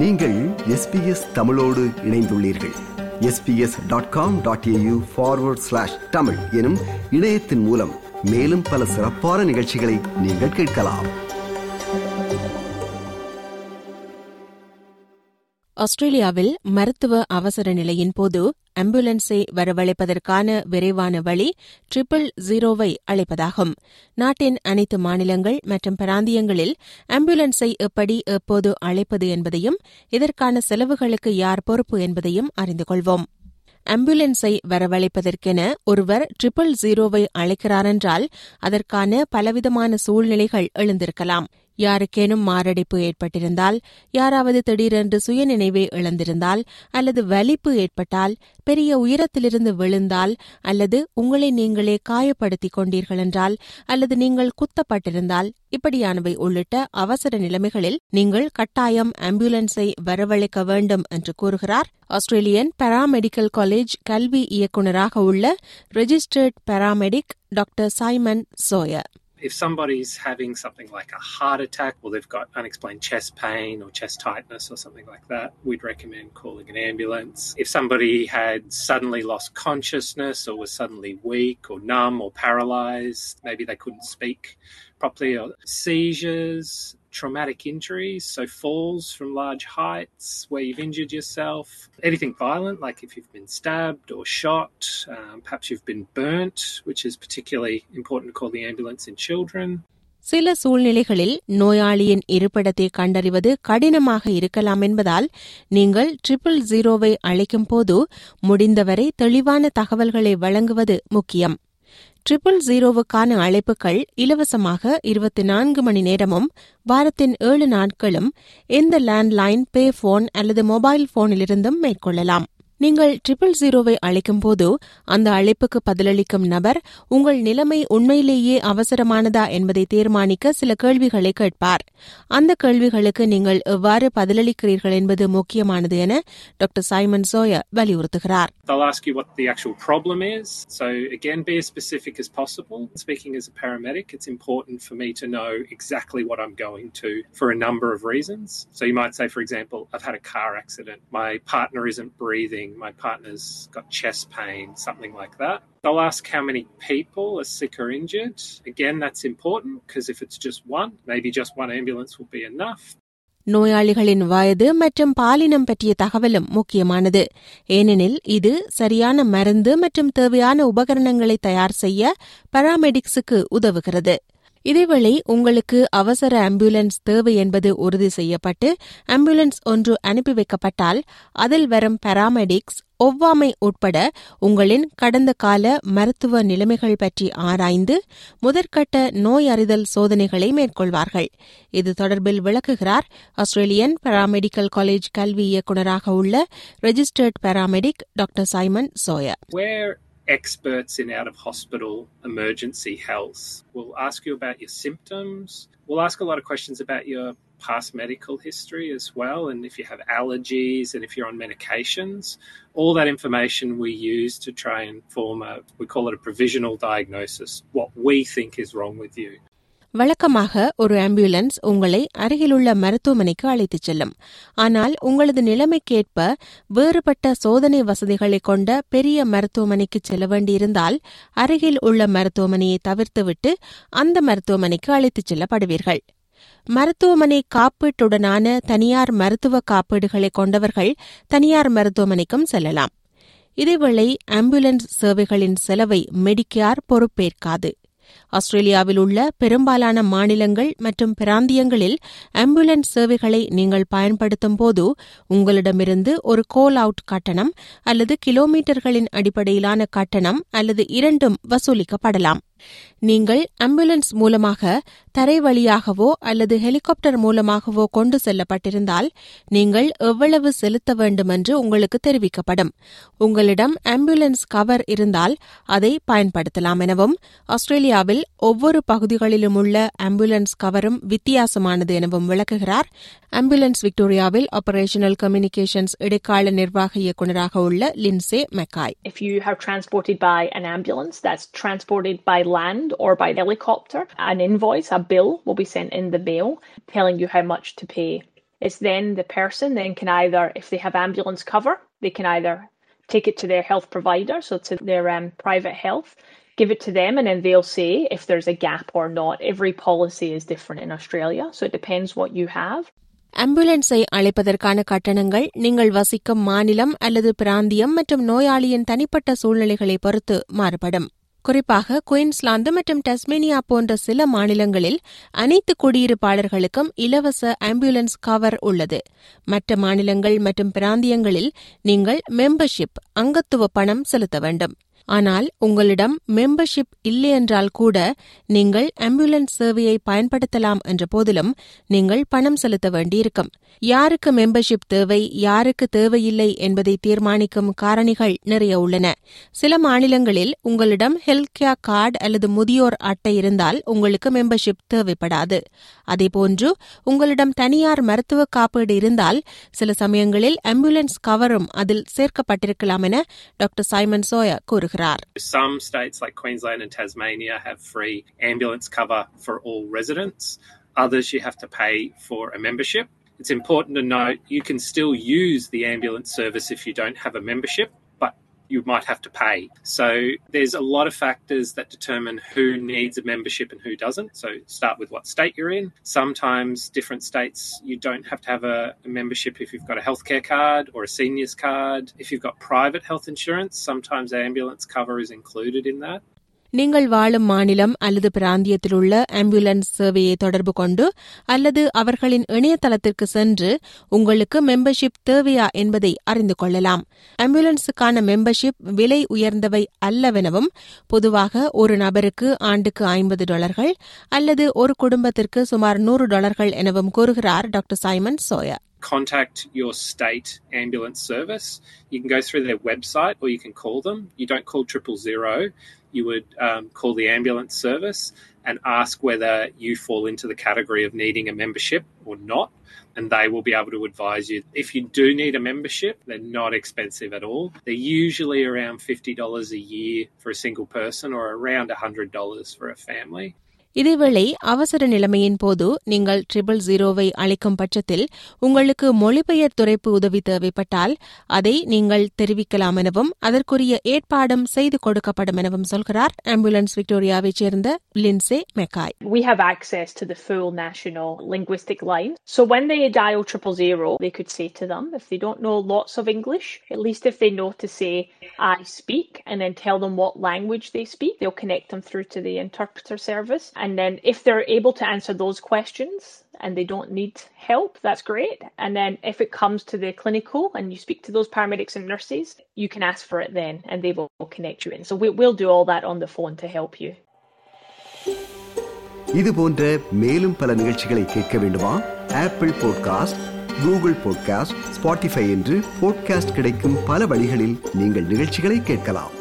நீங்கள் எஸ்பிஎஸ் தமிழோடு இணைந்துள்ளீர்கள். SBS dot com dot AU forward slash Tamil எனும் இணையத்தின் மூலம் மேலும் பல சிறப்பான நிகழ்ச்சிகளை நீங்கள் கேட்கலாம். ஆஸ்திரேலியாவில் மருத்துவ அவசர நிலையின் போது ஆம்புலன்ஸை வரவழைப்பதற்கான விரைவான வழி ட்ரிபிள் ஜீரோவை அழைப்பதாகும். நாட்டின் அனைத்து மாநிலங்கள் மற்றும் பிராந்தியங்களில் ஆம்புலன்ஸை எப்படி எப்போது அழைப்பது என்பதையும் இதற்கான செலவுகளுக்கு யார் பொறுப்பு என்பதையும் அறிந்து கொள்வோம். ஆம்புலன்ஸை வரவழைப்பதற்கென ஒருவர் ட்ரிபிள் ஜீரோவை அழைக்கிறாரென்றால் அதற்கான பலவிதமான சூழ்நிலைகள் எழுந்திருக்கலாம். யாருக்கேனும் மாரடைப்பு ஏற்பட்டிருந்தால் யாராவது திடீரென்று சுயநினைவை இழந்திருந்தால் அல்லது வலிப்பு ஏற்பட்டால் பெரிய உயரத்திலிருந்து விழுந்தால் அல்லது உங்களை நீங்களே காயப்படுத்திக் கொண்டீர்கள் என்றால் அல்லது நீங்கள் குத்தப்பட்டிருந்தால் இப்படியானவை உள்ளிட்ட அவசர நிலைமைகளில் நீங்கள் கட்டாயம் ஆம்புலன்ஸை வரவழைக்க வேண்டும் என்று கூறுகிறார் ஆஸ்திரேலியன் பாராமெடிக்கல் காலேஜ் கல்வி இயக்குநராக உள்ள registered paramedic doctor Simon Sawyer. If somebody's having something like a heart attack or they've got unexplained chest pain or chest tightness or something like that, we'd recommend calling an ambulance. If somebody had suddenly lost consciousness or was suddenly weak or numb or paralyzed, maybe they couldn't speak properly, or seizures, traumatic injuries, so falls from large heights where you've injured yourself, anything violent, like if you've been stabbed or shot, um, perhaps you've been burnt, which is particularly important to call the ambulance in children. சில சூழ்நிலைகளில் நோயாளியின் இருப்பிடத்தை கண்டறிவது கடினமாக இருக்கலாம் என்பதால் நீங்கள் triple ஜீரோவை அழைக்கும் போது முடிந்தவரை தெளிவான தகவல்களை வழங்குவது முக்கியம் ட்ரிபிள் ஜீரோவுக்கான அழைப்புகள் இலவசமாக இருபத்தி நான்கு மணி நேரமும் வாரத்தின் ஏழு நாட்களும் எந்த லேண்ட்லைன் பே போன் அல்லது மொபைல் போனிலிருந்தும் மேற்கொள்ளலாம். நீங்கள் ட்ரிபிள் ஜீரோவை அழைக்கும் போது அந்த அழைப்புக்கு பதிலளிக்கும் நபர் உங்கள் நிலைமை உண்மையிலேயே அவசரமானதா என்பதை தீர்மானிக்க சில கேள்விகளை கேட்பார் அந்த கேள்விகளுக்கு நீங்கள் எவ்வாறு பதிலளிக்கிறீர்கள் என்பது முக்கியமானது என டாக்டர் சைமன் சோய வலியுறுத்துகிறார் They'll ask you what the actual problem is. So, again, be as specific as possible. Speaking as a paramedic, it's important for me to know exactly what I'm going to for a number of reasons. So, you might say, for example, I've had a car accident. My partner isn't breathing. Pain, My partner's got chest pain, something like that. They'll ask how many people are sick or injured. Again, that's important because if it's just one, maybe just one ambulance will be enough. நோயாளிகளின் வயது மற்றும் பாலினம் பற்றிய தகவலும் முக்கியமானது ஏனெனில் இது சரியான மருந்து மற்றும் தேவையான உபகரணங்களை தயார் செய்ய பராமெடிக்ஸுக்கு உதவுகிறது இதேவேளை உங்களுக்கு அவசர ஆம்புலன்ஸ் தேவை என்பது உறுதி செய்யப்பட்டு ஆம்புலன்ஸ் ஒன்று அனுப்பி வைக்கப்பட்டால் அதில் வரும் பாராமெடிக்ஸ் ஒவ்வாமை உட்பட உங்களின் கடந்த கால மருத்துவ நிலைமைகள் பற்றி ஆராய்ந்து முதற்கட்ட நோய் அறிதல் சோதனைகளை மேற்கொள்வார்கள். இது தொடர்பில் விளக்குகிறார் ஆஸ்திரேலியன் பராமெடிக்கல் காலேஜ் கல்வி இயக்குநராக உள்ள registered paramedic doctor Simon Sawyer experts in out of hospital emergency health. We'll ask you about your symptoms. We'll ask a lot of questions about your past medical history as well, and if you have allergies and if you're on medications. All that information we use to try and form a, we call it a provisional diagnosis, what we think is wrong with you. வழக்கமாக ஒரு ambulance உங்களை அருகிலுள்ள மருத்துவமனைக்கு அழைத்துச் செல்லும். ஆனால் உங்களது நிலைமைக்கேற்ப வேறுபட்ட சோதனை வசதிகளை கொண்ட பெரிய மருத்துவமனைக்கு செல்ல வேண்டியிருந்தால் அருகில் உள்ள மருத்துவமனையை தவிர்த்துவிட்டு அந்த மருத்துவமனைக்கு அழைத்துச் செல்லப்படுவீர்கள். மருத்துவமனை காப்பீட்டுடனான தனியார் மருத்துவ காப்பீடுகளை கொண்டவர்கள் தனியார் மருத்துவமனைக்கும் செல்லலாம். இதேவேளை ஆம்புலன்ஸ் சேவைகளின் செலவை மெடிக்கேர் பொறுப்பேற்காது. ஆஸ்திரேலியாவில் உள்ள பெரும்பாலான மாநிலங்கள் மற்றும் பிராந்தியங்களில் ஆம்புலன்ஸ் சேவைகளை நீங்கள் பயன்படுத்தும் போது உங்களிடமிருந்து ஒரு கோல் அவுட் கட்டணம் அல்லது கிலோமீட்டர்களின் அடிப்படையிலான கட்டணம் அல்லது இரண்டும் வசூலிக்கப்படலாம். நீங்கள் ஆம்புலன்ஸ் மூலமாக தரை வழியாகவோ அல்லது ஹெலிகாப்டர் மூலமாகவோ கொண்டு செல்லப்பட்டிருந்தால் நீங்கள் எவ்வளவு செலுத்த வேண்டும் என்று உங்களுக்கு தெரிவிக்கப்படும். உங்களிடம் ஆம்புலன்ஸ் கவர் இருந்தால் அதை பயன்படுத்தலாம் எனவும் ஆஸ்திரேலியாவில் ஒவ்வொரு பகுதிகளிலும் உள்ள ஆம்புலன்ஸ் கவரும் வித்தியாசமானது எனவும் விளக்குகிறார். ஆம்புலன்ஸ் விக்டோரியாவில் ஆபரேஷனல் கம்யூனிகேஷன்ஸ் இடைக்கால நிர்வாக இயக்குநராக உள்ள Lindsay McCoy. If you are transported by an ambulance that's transported by land or by helicopter, an invoice, a bill will be sent in the mail telling you how much to pay It's then the person then can either, if they have ambulance cover, they can either take it to their health provider, so to their um, private health, give it to them, and then they'll say if there's a gap or not. Every policy is different in Australia, so it depends what you have. ஆம்புலன்ஸை அழைப்பதற்கான கட்டணங்கள் நீங்கள் வசிக்கும் மாநிலம் அல்லது பிராந்தியம் மற்றும் நோயாளியின் தனிப்பட்ட சூழ்நிலைகளை பொறுத்து மாறுபடும் குறிப்பாக குயின்ஸ்லாந்து மற்றும் டஸ்மேனியா போன்ற சில மாநிலங்களில் அனைத்து குடியிருப்பாளர்களுக்கும் இலவச ஆம்புலன்ஸ் கவர் உள்ளது. மற்ற மாநிலங்கள் மற்றும் பிராந்தியங்களில் நீங்கள் மெம்பர்ஷிப் அங்கத்துவ பணம் செலுத்த வேண்டும். ஆனால் உங்களிடம் மெம்பர்ஷிப் இல்லையென்றால் கூட நீங்கள் ஆம்புலன்ஸ் சேவையை பயன்படுத்தலாம் என்ற போதிலும் நீங்கள் பணம் செலுத்த வேண்டியிருக்கும். யாருக்கு மெம்பர்ஷிப் தேவை யாருக்கு தேவையில்லை என்பதை தீர்மானிக்கும் காரணிகள் நிறைய உள்ளன. சில மாநிலங்களில் உங்களிடம் ஹெல்த் கேர் கார்டு அல்லது முதியோர் அட்டை இருந்தால் உங்களுக்கு மெம்பர்ஷிப் தேவைப்படாது. அதேபோன்று உங்களிடம் தனியார் மருத்துவ காப்பீடு இருந்தால் சில சமயங்களில் ஆம்புலன்ஸ் கவரும் அதில் சேர்க்கப்பட்டிருக்கலாம் என டாக்டர் சைமன் சோயா கூறுகிறார். Some states like Queensland and Tasmania have free ambulance cover for all residents. Others you have to pay for a membership. It's important to note you can still use the ambulance service if you don't have a membership, you might have to pay. So there's a lot of factors that determine who needs a membership and who doesn't. So start with what state you're in. Sometimes different states you don't have to have a, a membership if you've got a healthcare card or a seniors card. If you've got private health insurance, sometimes ambulance cover is included in that. நீங்கள் வாழும் மாநிலம் அல்லது பிராந்தியத்தில் உள்ள ambulance சேவையை தொடர்பு கொண்டு அல்லது அவர்களின் இணையதளத்திற்கு சென்று உங்களுக்கு மெம்பர்ஷிப் தேவையா என்பதை அறிந்து கொள்ளலாம். ஆம்புலன்ஸுக்கான மெம்பர்ஷிப் விலை உயர்ந்தவை அல்லவெனவும் பொதுவாக ஒரு நபருக்கு ஆண்டுக்கு ஐம்பது டாலர்கள் அல்லது ஒரு குடும்பத்திற்கு சுமார் நூறு டாலர்கள் எனவும் கூறுகிறார் doctor Simon Sawyer contact your state ambulance service. You can go through their website or you can call them. You don't call triple zero. You would um, call the ambulance service and ask whether you fall into the category of needing a membership or not. And they will be able to advise you. If you do need a membership, they're not expensive at all. They're usually around $50 a year for a single person or around $100 for a family. இதேவேளை அவசர நிலைமையின் போது நீங்கள் triple ஜீரோவை அழைக்கும் பட்சத்தில் உங்களுக்கு மொழிபெயர் துறைப்பு உதவி தேவைப்பட்டால் அதை நீங்கள் தெரிவிக்கலாம் எனவும் அதற்குரிய ஏற்பாடும் செய்து கொடுக்கப்படும் எனவும் சொல்கிறார் ஆம்புலன்ஸ் விக்டோரியாவைச் சேர்ந்த Lindsay McCoy We have access to the full national linguistic line. So when they dial triple zero, they could say to them, if they don't know lots of English, at least if they know to say, I speak, and then tell them what language they speak, they'll connect them through to the interpreter service. And then if they're able to answer those questions and they don't need help, that's great. And then if it comes to the clinical and you speak to those paramedics and nurses, you can ask for it then and they will connect you in. So we, we'll do all that on the phone to help you. இது போன்ற மேலும் பல நிகழ்ச்சிகளை கேட்க வேண்டுமா Apple podcast Google podcast Spotify என்று podcast கிடைக்கும் பல வழிகளில் நீங்கள் நிகழ்ச்சிகளை கேட்கலாம்